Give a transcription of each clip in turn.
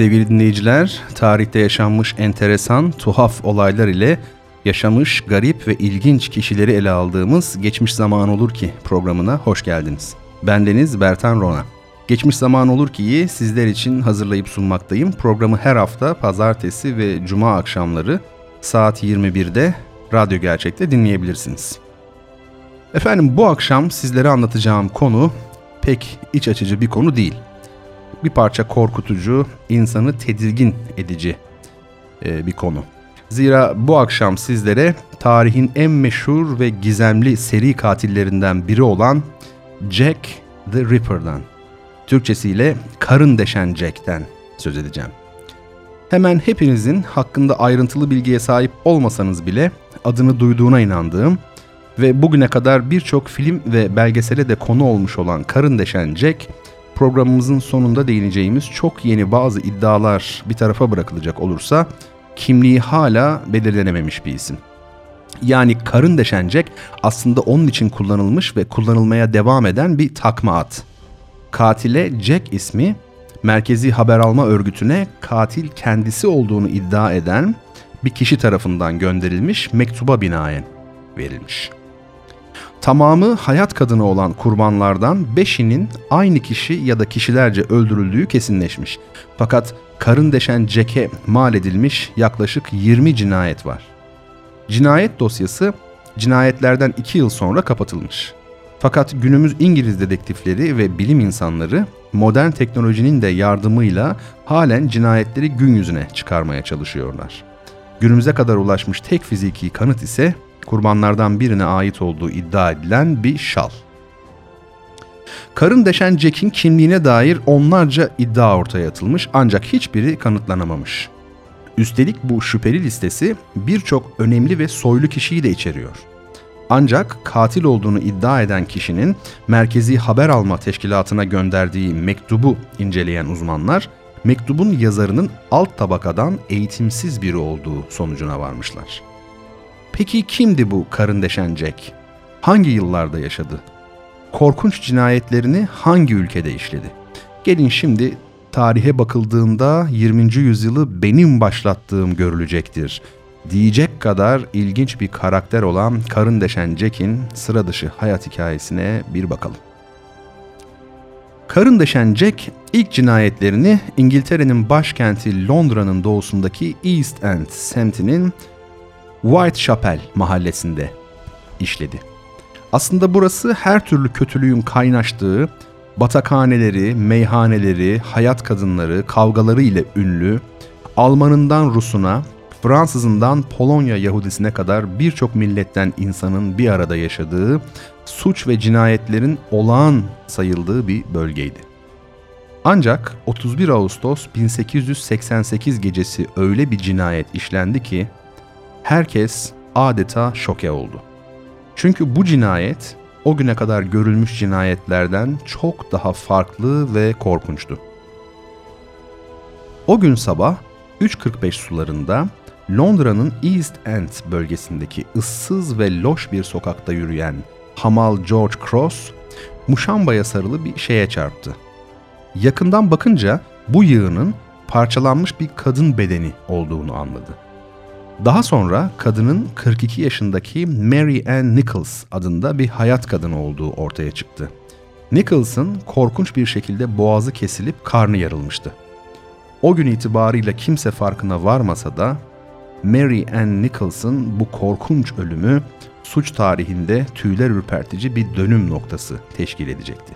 Sevgili dinleyiciler, tarihte yaşanmış enteresan, tuhaf olaylar ile yaşamış, garip ve ilginç kişileri ele aldığımız Geçmiş Zaman Olur Ki programına hoş geldiniz. Bendeniz Bertan Rona. Geçmiş Zaman Olur Ki'yi sizler için hazırlayıp sunmaktayım. Programı her hafta pazartesi ve cuma akşamları saat 21'de Radyo Gerçek'te dinleyebilirsiniz. Efendim bu akşam sizlere anlatacağım konu pek iç açıcı bir konu değil bir parça korkutucu, insanı tedirgin edici e, bir konu. Zira bu akşam sizlere tarihin en meşhur ve gizemli seri katillerinden biri olan Jack the Ripper'dan, Türkçesiyle karın deşen Jack'ten söz edeceğim. Hemen hepinizin hakkında ayrıntılı bilgiye sahip olmasanız bile adını duyduğuna inandığım ve bugüne kadar birçok film ve belgesele de konu olmuş olan Karın Deşen Jack, programımızın sonunda değineceğimiz çok yeni bazı iddialar bir tarafa bırakılacak olursa kimliği hala belirlenememiş bir isim. Yani karın deşen Jack aslında onun için kullanılmış ve kullanılmaya devam eden bir takma ad. Katile Jack ismi merkezi haber alma örgütüne katil kendisi olduğunu iddia eden bir kişi tarafından gönderilmiş mektuba binaen verilmiş. Tamamı hayat kadını olan kurbanlardan beşinin aynı kişi ya da kişilerce öldürüldüğü kesinleşmiş. Fakat karın deşen Jack'e mal edilmiş yaklaşık 20 cinayet var. Cinayet dosyası cinayetlerden 2 yıl sonra kapatılmış. Fakat günümüz İngiliz dedektifleri ve bilim insanları modern teknolojinin de yardımıyla halen cinayetleri gün yüzüne çıkarmaya çalışıyorlar. Günümüze kadar ulaşmış tek fiziki kanıt ise kurbanlardan birine ait olduğu iddia edilen bir şal. Karın deşen Jack'in kimliğine dair onlarca iddia ortaya atılmış ancak hiçbiri kanıtlanamamış. Üstelik bu şüpheli listesi birçok önemli ve soylu kişiyi de içeriyor. Ancak katil olduğunu iddia eden kişinin merkezi haber alma teşkilatına gönderdiği mektubu inceleyen uzmanlar, mektubun yazarının alt tabakadan eğitimsiz biri olduğu sonucuna varmışlar. Peki kimdi bu karın deşen Jack? Hangi yıllarda yaşadı? Korkunç cinayetlerini hangi ülkede işledi? Gelin şimdi tarihe bakıldığında 20. yüzyılı benim başlattığım görülecektir. Diyecek kadar ilginç bir karakter olan karın deşen Jack'in sıra dışı hayat hikayesine bir bakalım. Karın deşen Jack ilk cinayetlerini İngiltere'nin başkenti Londra'nın doğusundaki East End semtinin Whitechapel mahallesinde işledi. Aslında burası her türlü kötülüğün kaynaştığı, batakhaneleri, meyhaneleri, hayat kadınları, kavgaları ile ünlü, Almanından Rusuna, Fransızından Polonya Yahudisine kadar birçok milletten insanın bir arada yaşadığı, suç ve cinayetlerin olağan sayıldığı bir bölgeydi. Ancak 31 Ağustos 1888 gecesi öyle bir cinayet işlendi ki herkes adeta şoke oldu. Çünkü bu cinayet o güne kadar görülmüş cinayetlerden çok daha farklı ve korkunçtu. O gün sabah 3.45 sularında Londra'nın East End bölgesindeki ıssız ve loş bir sokakta yürüyen hamal George Cross, muşambaya sarılı bir şeye çarptı. Yakından bakınca bu yığının parçalanmış bir kadın bedeni olduğunu anladı. Daha sonra kadının 42 yaşındaki Mary Ann Nichols adında bir hayat kadını olduğu ortaya çıktı. Nichols'ın korkunç bir şekilde boğazı kesilip karnı yarılmıştı. O gün itibarıyla kimse farkına varmasa da Mary Ann Nichols'ın bu korkunç ölümü suç tarihinde tüyler ürpertici bir dönüm noktası teşkil edecekti.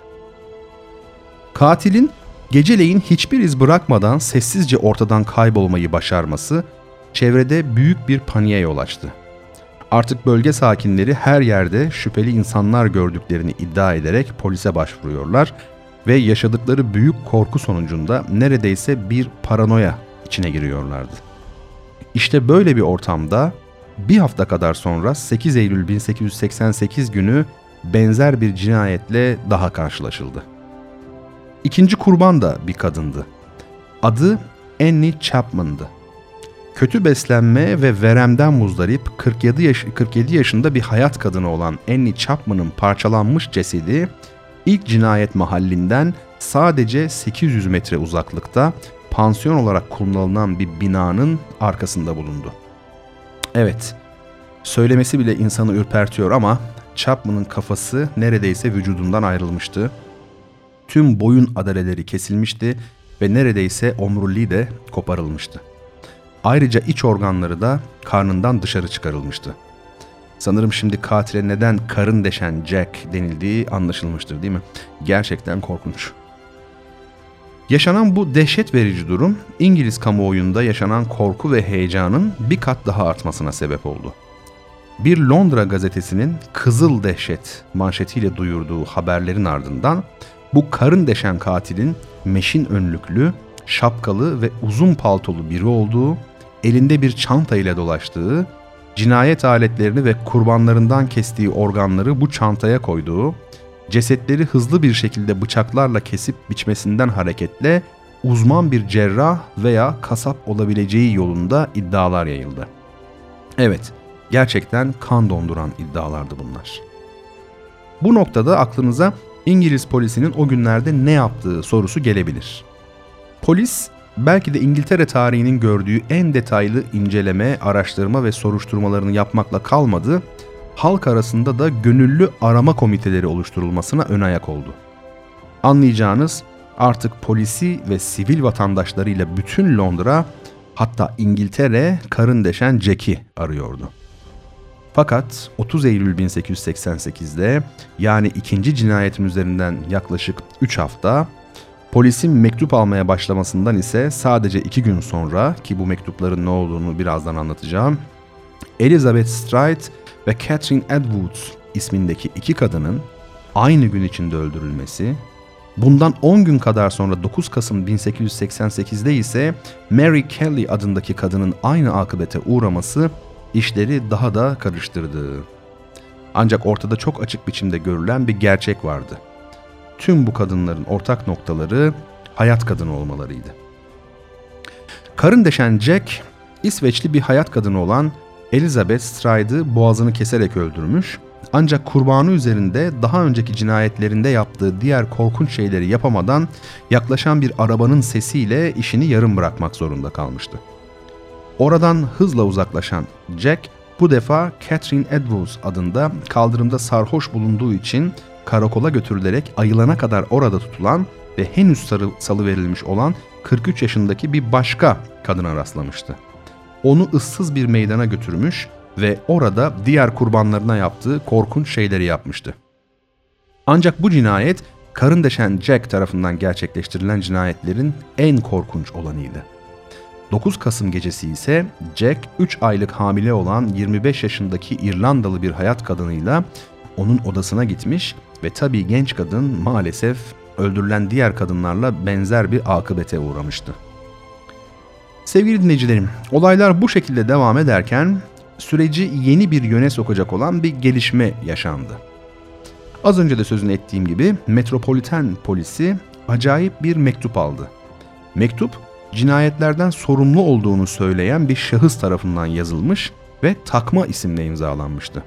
Katilin Geceleyin hiçbir iz bırakmadan sessizce ortadan kaybolmayı başarması çevrede büyük bir paniğe yol açtı. Artık bölge sakinleri her yerde şüpheli insanlar gördüklerini iddia ederek polise başvuruyorlar ve yaşadıkları büyük korku sonucunda neredeyse bir paranoya içine giriyorlardı. İşte böyle bir ortamda bir hafta kadar sonra 8 Eylül 1888 günü benzer bir cinayetle daha karşılaşıldı. İkinci kurban da bir kadındı. Adı Annie Chapman'dı. Kötü beslenme ve veremden muzdarip 47, yaş 47 yaşında bir hayat kadını olan Annie Chapman'ın parçalanmış cesedi ilk cinayet mahallinden sadece 800 metre uzaklıkta pansiyon olarak kullanılan bir binanın arkasında bulundu. Evet, söylemesi bile insanı ürpertiyor ama Chapman'ın kafası neredeyse vücudundan ayrılmıştı. Tüm boyun adaleleri kesilmişti ve neredeyse omuriliği de koparılmıştı. Ayrıca iç organları da karnından dışarı çıkarılmıştı. Sanırım şimdi katile neden karın deşen Jack denildiği anlaşılmıştır değil mi? Gerçekten korkunç. Yaşanan bu dehşet verici durum İngiliz kamuoyunda yaşanan korku ve heyecanın bir kat daha artmasına sebep oldu. Bir Londra gazetesinin Kızıl Dehşet manşetiyle duyurduğu haberlerin ardından bu karın deşen katilin meşin önlüklü, şapkalı ve uzun paltolu biri olduğu, elinde bir çanta ile dolaştığı, cinayet aletlerini ve kurbanlarından kestiği organları bu çantaya koyduğu, cesetleri hızlı bir şekilde bıçaklarla kesip biçmesinden hareketle uzman bir cerrah veya kasap olabileceği yolunda iddialar yayıldı. Evet, gerçekten kan donduran iddialardı bunlar. Bu noktada aklınıza İngiliz polisinin o günlerde ne yaptığı sorusu gelebilir. Polis belki de İngiltere tarihinin gördüğü en detaylı inceleme, araştırma ve soruşturmalarını yapmakla kalmadı, halk arasında da gönüllü arama komiteleri oluşturulmasına ön ayak oldu. Anlayacağınız artık polisi ve sivil vatandaşlarıyla bütün Londra hatta İngiltere karın deşen Jack'i arıyordu. Fakat 30 Eylül 1888'de yani ikinci cinayetin üzerinden yaklaşık 3 hafta polisin mektup almaya başlamasından ise sadece 2 gün sonra ki bu mektupların ne olduğunu birazdan anlatacağım. Elizabeth Stride ve Catherine Edwards ismindeki iki kadının aynı gün içinde öldürülmesi, bundan 10 gün kadar sonra 9 Kasım 1888'de ise Mary Kelly adındaki kadının aynı akıbete uğraması işleri daha da karıştırdı. Ancak ortada çok açık biçimde görülen bir gerçek vardı. Tüm bu kadınların ortak noktaları hayat kadını olmalarıydı. Karın deşen Jack, İsveçli bir hayat kadını olan Elizabeth Stride'ı boğazını keserek öldürmüş ancak kurbanı üzerinde daha önceki cinayetlerinde yaptığı diğer korkunç şeyleri yapamadan yaklaşan bir arabanın sesiyle işini yarım bırakmak zorunda kalmıştı. Oradan hızla uzaklaşan Jack bu defa Catherine Edwards adında kaldırımda sarhoş bulunduğu için karakola götürülerek ayılana kadar orada tutulan ve henüz sarı, salı verilmiş olan 43 yaşındaki bir başka kadına rastlamıştı. Onu ıssız bir meydana götürmüş ve orada diğer kurbanlarına yaptığı korkunç şeyleri yapmıştı. Ancak bu cinayet karın deşen Jack tarafından gerçekleştirilen cinayetlerin en korkunç olanıydı. 9 Kasım gecesi ise Jack 3 aylık hamile olan 25 yaşındaki İrlandalı bir hayat kadınıyla onun odasına gitmiş ve tabii genç kadın maalesef öldürülen diğer kadınlarla benzer bir akıbete uğramıştı. Sevgili dinleyicilerim, olaylar bu şekilde devam ederken süreci yeni bir yöne sokacak olan bir gelişme yaşandı. Az önce de sözünü ettiğim gibi Metropoliten polisi acayip bir mektup aldı. Mektup cinayetlerden sorumlu olduğunu söyleyen bir şahıs tarafından yazılmış ve takma isimle imzalanmıştı.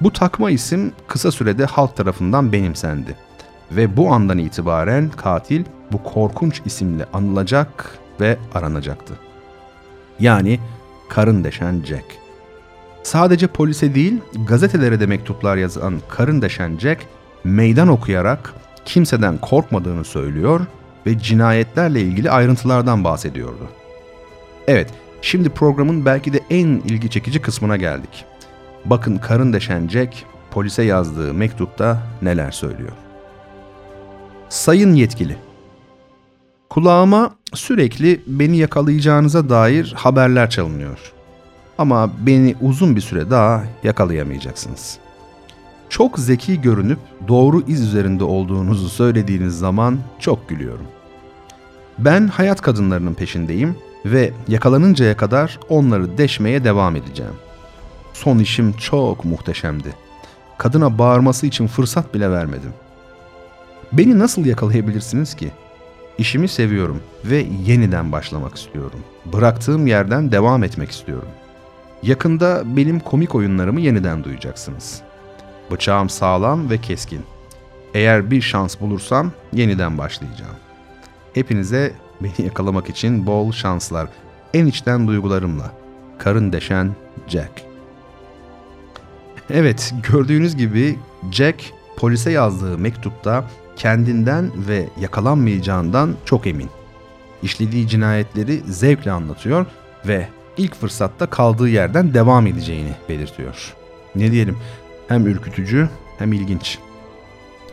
Bu takma isim kısa sürede halk tarafından benimsendi ve bu andan itibaren katil bu korkunç isimle anılacak ve aranacaktı. Yani karın deşen Jack. Sadece polise değil, gazetelere de mektuplar yazan karın deşen Jack, meydan okuyarak kimseden korkmadığını söylüyor ve cinayetlerle ilgili ayrıntılardan bahsediyordu. Evet, şimdi programın belki de en ilgi çekici kısmına geldik. Bakın karın deşen Jack polise yazdığı mektupta neler söylüyor. Sayın yetkili, Kulağıma sürekli beni yakalayacağınıza dair haberler çalınıyor. Ama beni uzun bir süre daha yakalayamayacaksınız. Çok zeki görünüp doğru iz üzerinde olduğunuzu söylediğiniz zaman çok gülüyorum. Ben hayat kadınlarının peşindeyim ve yakalanıncaya kadar onları deşmeye devam edeceğim. Son işim çok muhteşemdi. Kadına bağırması için fırsat bile vermedim. Beni nasıl yakalayabilirsiniz ki? İşimi seviyorum ve yeniden başlamak istiyorum. Bıraktığım yerden devam etmek istiyorum. Yakında benim komik oyunlarımı yeniden duyacaksınız. Bıçağım sağlam ve keskin. Eğer bir şans bulursam yeniden başlayacağım. Hepinize beni yakalamak için bol şanslar. En içten duygularımla. Karın deşen Jack. Evet, gördüğünüz gibi Jack polise yazdığı mektupta kendinden ve yakalanmayacağından çok emin. İşlediği cinayetleri zevkle anlatıyor ve ilk fırsatta kaldığı yerden devam edeceğini belirtiyor. Ne diyelim, hem ürkütücü hem ilginç.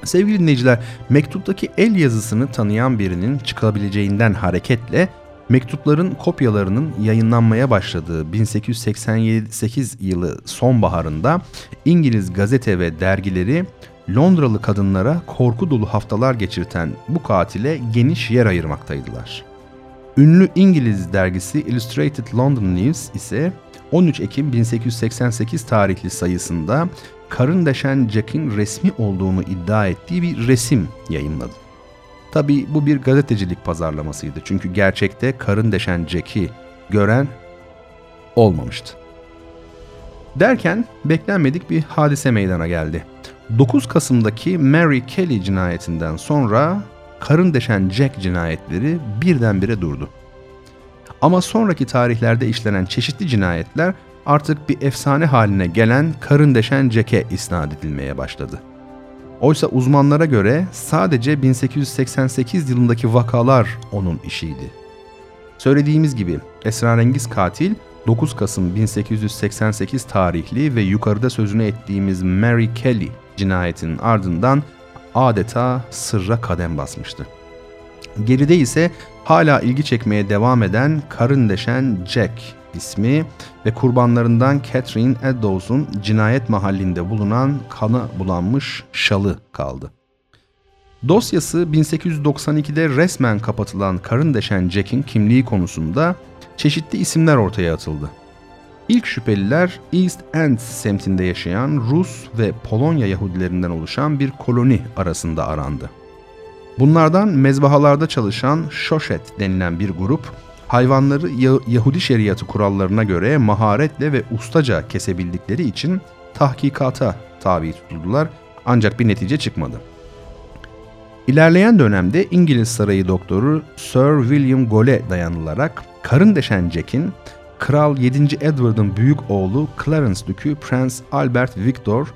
Sevgili dinleyiciler, mektuptaki el yazısını tanıyan birinin çıkabileceğinden hareketle mektupların kopyalarının yayınlanmaya başladığı 1888 yılı sonbaharında İngiliz gazete ve dergileri Londralı kadınlara korku dolu haftalar geçirten bu katile geniş yer ayırmaktaydılar. Ünlü İngiliz dergisi Illustrated London News ise 13 Ekim 1888 tarihli sayısında karın deşen Jack'in resmi olduğunu iddia ettiği bir resim yayınladı. Tabi bu bir gazetecilik pazarlamasıydı çünkü gerçekte karın deşen Jack'i gören olmamıştı. Derken beklenmedik bir hadise meydana geldi. 9 Kasım'daki Mary Kelly cinayetinden sonra karın deşen Jack cinayetleri birdenbire durdu. Ama sonraki tarihlerde işlenen çeşitli cinayetler artık bir efsane haline gelen karın deşen Jack'e isnat edilmeye başladı. Oysa uzmanlara göre sadece 1888 yılındaki vakalar onun işiydi. Söylediğimiz gibi esrarengiz katil 9 Kasım 1888 tarihli ve yukarıda sözünü ettiğimiz Mary Kelly cinayetinin ardından adeta sırra kadem basmıştı. Geride ise hala ilgi çekmeye devam eden karın deşen Jack ismi ve kurbanlarından Catherine Eddowes'un cinayet mahallinde bulunan kanı bulanmış şalı kaldı. Dosyası 1892'de resmen kapatılan karın deşen Jack'in kimliği konusunda çeşitli isimler ortaya atıldı. İlk şüpheliler East End semtinde yaşayan Rus ve Polonya Yahudilerinden oluşan bir koloni arasında arandı. Bunlardan mezbahalarda çalışan Şoşet denilen bir grup, hayvanları Yahudi şeriatı kurallarına göre maharetle ve ustaca kesebildikleri için tahkikata tabi tutuldular ancak bir netice çıkmadı. İlerleyen dönemde İngiliz sarayı doktoru Sir William Gole dayanılarak karın deşen Jack'in Kral 7. Edward'ın büyük oğlu Clarence Dükü Prince Albert Victor,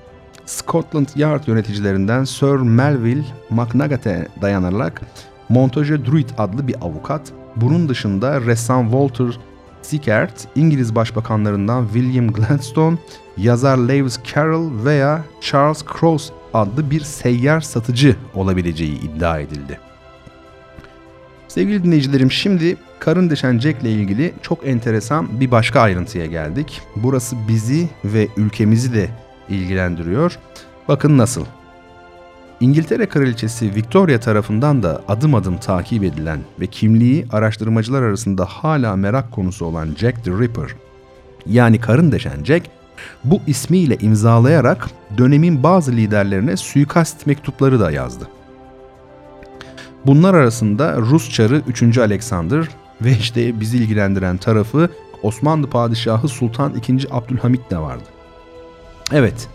Scotland Yard yöneticilerinden Sir Melville McNugget'e dayanarak Montague Druid adlı bir avukat, bunun dışında ressam Walter Sickert, İngiliz başbakanlarından William Gladstone, yazar Lewis Carroll veya Charles Cross adlı bir seyyar satıcı olabileceği iddia edildi. Sevgili dinleyicilerim şimdi karın deşen Jack ile ilgili çok enteresan bir başka ayrıntıya geldik. Burası bizi ve ülkemizi de ilgilendiriyor. Bakın nasıl. İngiltere Kraliçesi Victoria tarafından da adım adım takip edilen ve kimliği araştırmacılar arasında hala merak konusu olan Jack the Ripper, yani karın deşen Jack, bu ismiyle imzalayarak dönemin bazı liderlerine suikast mektupları da yazdı. Bunlar arasında Rus çarı 3. Alexander ve işte bizi ilgilendiren tarafı Osmanlı Padişahı Sultan II. Abdülhamit de vardı. Evet,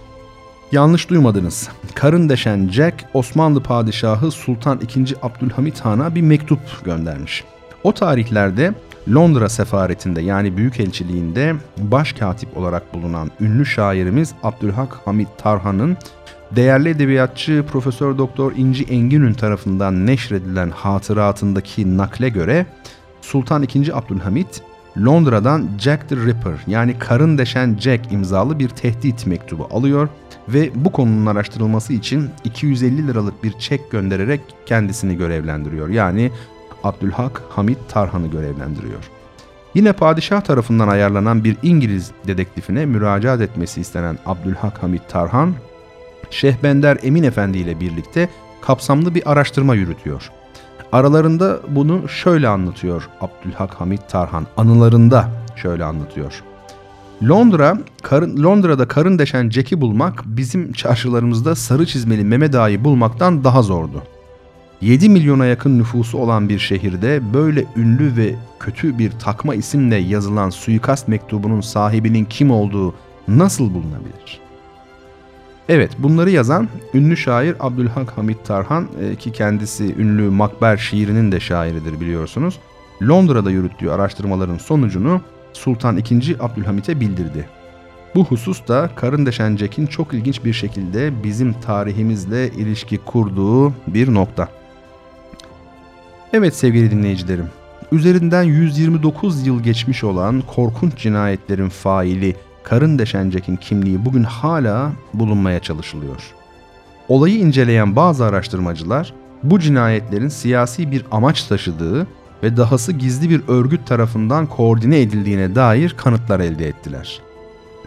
yanlış duymadınız. Karın deşen Jack, Osmanlı Padişahı Sultan II. Abdülhamit Han'a bir mektup göndermiş. O tarihlerde Londra sefaretinde yani Büyükelçiliğinde başkatip olarak bulunan ünlü şairimiz Abdülhak Hamit Tarhan'ın değerli edebiyatçı Profesör Doktor İnci Enginün tarafından neşredilen hatıratındaki nakle göre Sultan II. Abdülhamit Londra'dan Jack the Ripper yani karın deşen Jack imzalı bir tehdit mektubu alıyor ve bu konunun araştırılması için 250 liralık bir çek göndererek kendisini görevlendiriyor. Yani Abdülhak Hamit Tarhan'ı görevlendiriyor. Yine padişah tarafından ayarlanan bir İngiliz dedektifine müracaat etmesi istenen Abdülhak Hamit Tarhan, Şehbender Emin Efendi ile birlikte kapsamlı bir araştırma yürütüyor. Aralarında bunu şöyle anlatıyor Abdülhak Hamit Tarhan. Anılarında şöyle anlatıyor. Londra, karın, Londra'da karın deşen Jack'i bulmak bizim çarşılarımızda sarı çizmeli Mehmet Ağa'yı bulmaktan daha zordu. 7 milyona yakın nüfusu olan bir şehirde böyle ünlü ve kötü bir takma isimle yazılan suikast mektubunun sahibinin kim olduğu nasıl bulunabilir? Evet bunları yazan ünlü şair Abdülhak Hamit Tarhan e, ki kendisi ünlü Makber şiirinin de şairidir biliyorsunuz. Londra'da yürüttüğü araştırmaların sonucunu Sultan II. Abdülhamit'e bildirdi. Bu husus da Karın Deşencek'in çok ilginç bir şekilde bizim tarihimizle ilişki kurduğu bir nokta. Evet sevgili dinleyicilerim, üzerinden 129 yıl geçmiş olan korkunç cinayetlerin faili Karın Deşencek'in kimliği bugün hala bulunmaya çalışılıyor. Olayı inceleyen bazı araştırmacılar bu cinayetlerin siyasi bir amaç taşıdığı ve dahası gizli bir örgüt tarafından koordine edildiğine dair kanıtlar elde ettiler.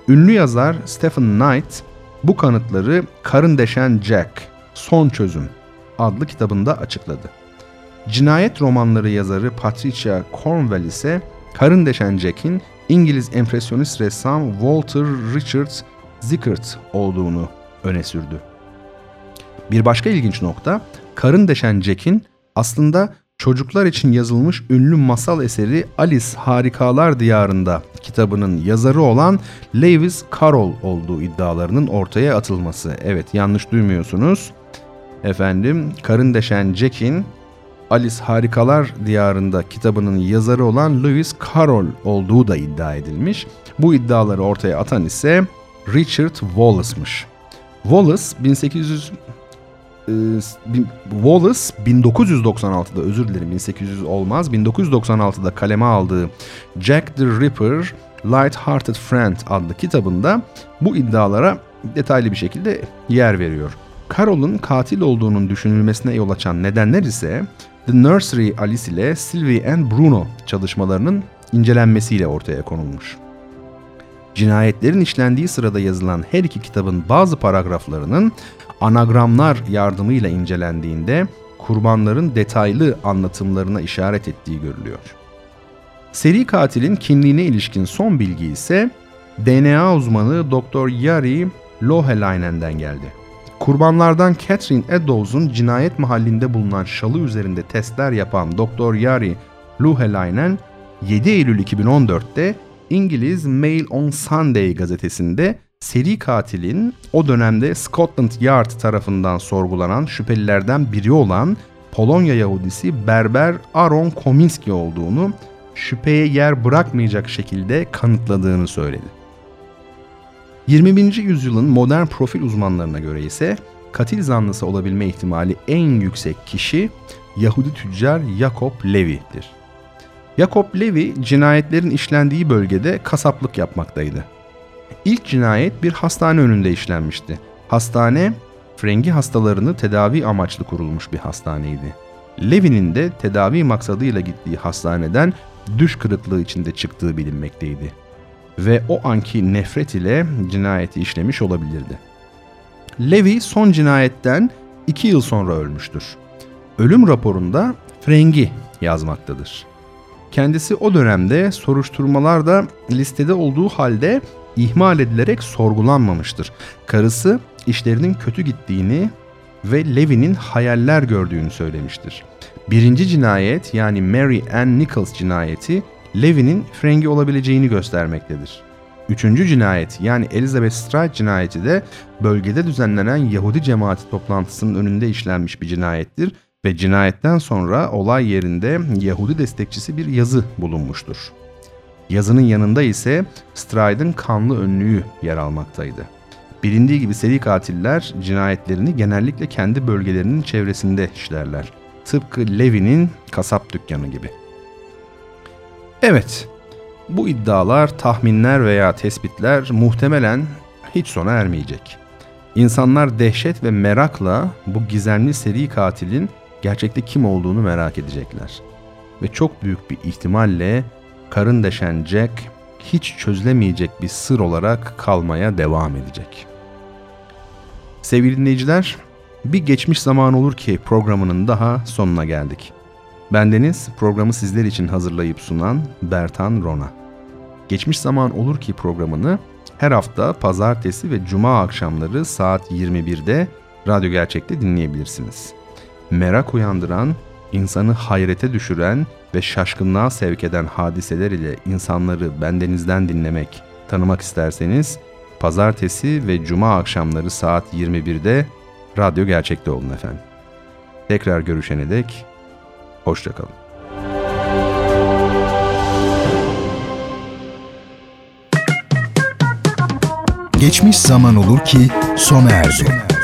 Ünlü yazar Stephen Knight bu kanıtları Karın Deşen Jack, Son Çözüm adlı kitabında açıkladı. Cinayet romanları yazarı Patricia Cornwell ise Karın Deşen Jack'in İngiliz empresyonist ressam Walter Richard Zickert olduğunu öne sürdü. Bir başka ilginç nokta, Karın Deşen Jack'in aslında çocuklar için yazılmış ünlü masal eseri Alice Harikalar Diyarında kitabının yazarı olan Lewis Carroll olduğu iddialarının ortaya atılması. Evet yanlış duymuyorsunuz. Efendim Karın Deşen Jack'in Alice Harikalar Diyarında kitabının yazarı olan Lewis Carroll olduğu da iddia edilmiş. Bu iddiaları ortaya atan ise Richard Wallace'mış. Wallace 1800 e, Wallace 1996'da özür dilerim 1800 olmaz 1996'da kaleme aldığı Jack the Ripper Light-Hearted Friend adlı kitabında bu iddialara detaylı bir şekilde yer veriyor. Carol'un katil olduğunun düşünülmesine yol açan nedenler ise The Nursery Alice ile Sylvie and Bruno çalışmalarının incelenmesiyle ortaya konulmuş. Cinayetlerin işlendiği sırada yazılan her iki kitabın bazı paragraflarının anagramlar yardımıyla incelendiğinde kurbanların detaylı anlatımlarına işaret ettiği görülüyor. Seri katilin kimliğine ilişkin son bilgi ise DNA uzmanı Dr. Yari Lohelainen'den geldi. Kurbanlardan Catherine Eddowes'un cinayet mahallinde bulunan şalı üzerinde testler yapan Dr. Yari Lohelainen 7 Eylül 2014'te İngiliz Mail on Sunday gazetesinde seri katilin o dönemde Scotland Yard tarafından sorgulanan şüphelilerden biri olan Polonya Yahudisi Berber Aaron Kominski olduğunu şüpheye yer bırakmayacak şekilde kanıtladığını söyledi. 21. yüzyılın modern profil uzmanlarına göre ise katil zanlısı olabilme ihtimali en yüksek kişi Yahudi tüccar Jacob Levi'dir. Jacob Levi cinayetlerin işlendiği bölgede kasaplık yapmaktaydı. İlk cinayet bir hastane önünde işlenmişti. Hastane, frengi hastalarını tedavi amaçlı kurulmuş bir hastaneydi. Levi'nin de tedavi maksadıyla gittiği hastaneden düş kırıklığı içinde çıktığı bilinmekteydi. Ve o anki nefret ile cinayeti işlemiş olabilirdi. Levi son cinayetten iki yıl sonra ölmüştür. Ölüm raporunda frengi yazmaktadır. Kendisi o dönemde soruşturmalarda listede olduğu halde ihmal edilerek sorgulanmamıştır. Karısı işlerinin kötü gittiğini ve Levi'nin hayaller gördüğünü söylemiştir. Birinci cinayet yani Mary Ann Nichols cinayeti Levi'nin frengi olabileceğini göstermektedir. Üçüncü cinayet yani Elizabeth Stride cinayeti de bölgede düzenlenen Yahudi cemaati toplantısının önünde işlenmiş bir cinayettir ve cinayetten sonra olay yerinde Yahudi destekçisi bir yazı bulunmuştur. Yazının yanında ise Stride'ın kanlı önlüğü yer almaktaydı. Bilindiği gibi seri katiller cinayetlerini genellikle kendi bölgelerinin çevresinde işlerler. Tıpkı Levi'nin kasap dükkanı gibi. Evet, bu iddialar, tahminler veya tespitler muhtemelen hiç sona ermeyecek. İnsanlar dehşet ve merakla bu gizemli seri katilin gerçekte kim olduğunu merak edecekler. ve çok büyük bir ihtimalle karın deşen Jack hiç çözülemeyecek bir sır olarak kalmaya devam edecek. Sevgili dinleyiciler, bir geçmiş zaman olur ki programının daha sonuna geldik. Bendeniz programı sizler için hazırlayıp sunan Bertan Rona. Geçmiş zaman olur ki programını her hafta pazartesi ve cuma akşamları saat 21'de Radyo Gerçek'te dinleyebilirsiniz. Merak uyandıran, insanı hayrete düşüren ve şaşkınlığa sevk eden hadiseler ile insanları bendenizden dinlemek, tanımak isterseniz pazartesi ve cuma akşamları saat 21'de Radyo Gerçek'te olun efendim. Tekrar görüşene dek hoşçakalın. Geçmiş zaman olur ki sona erdi.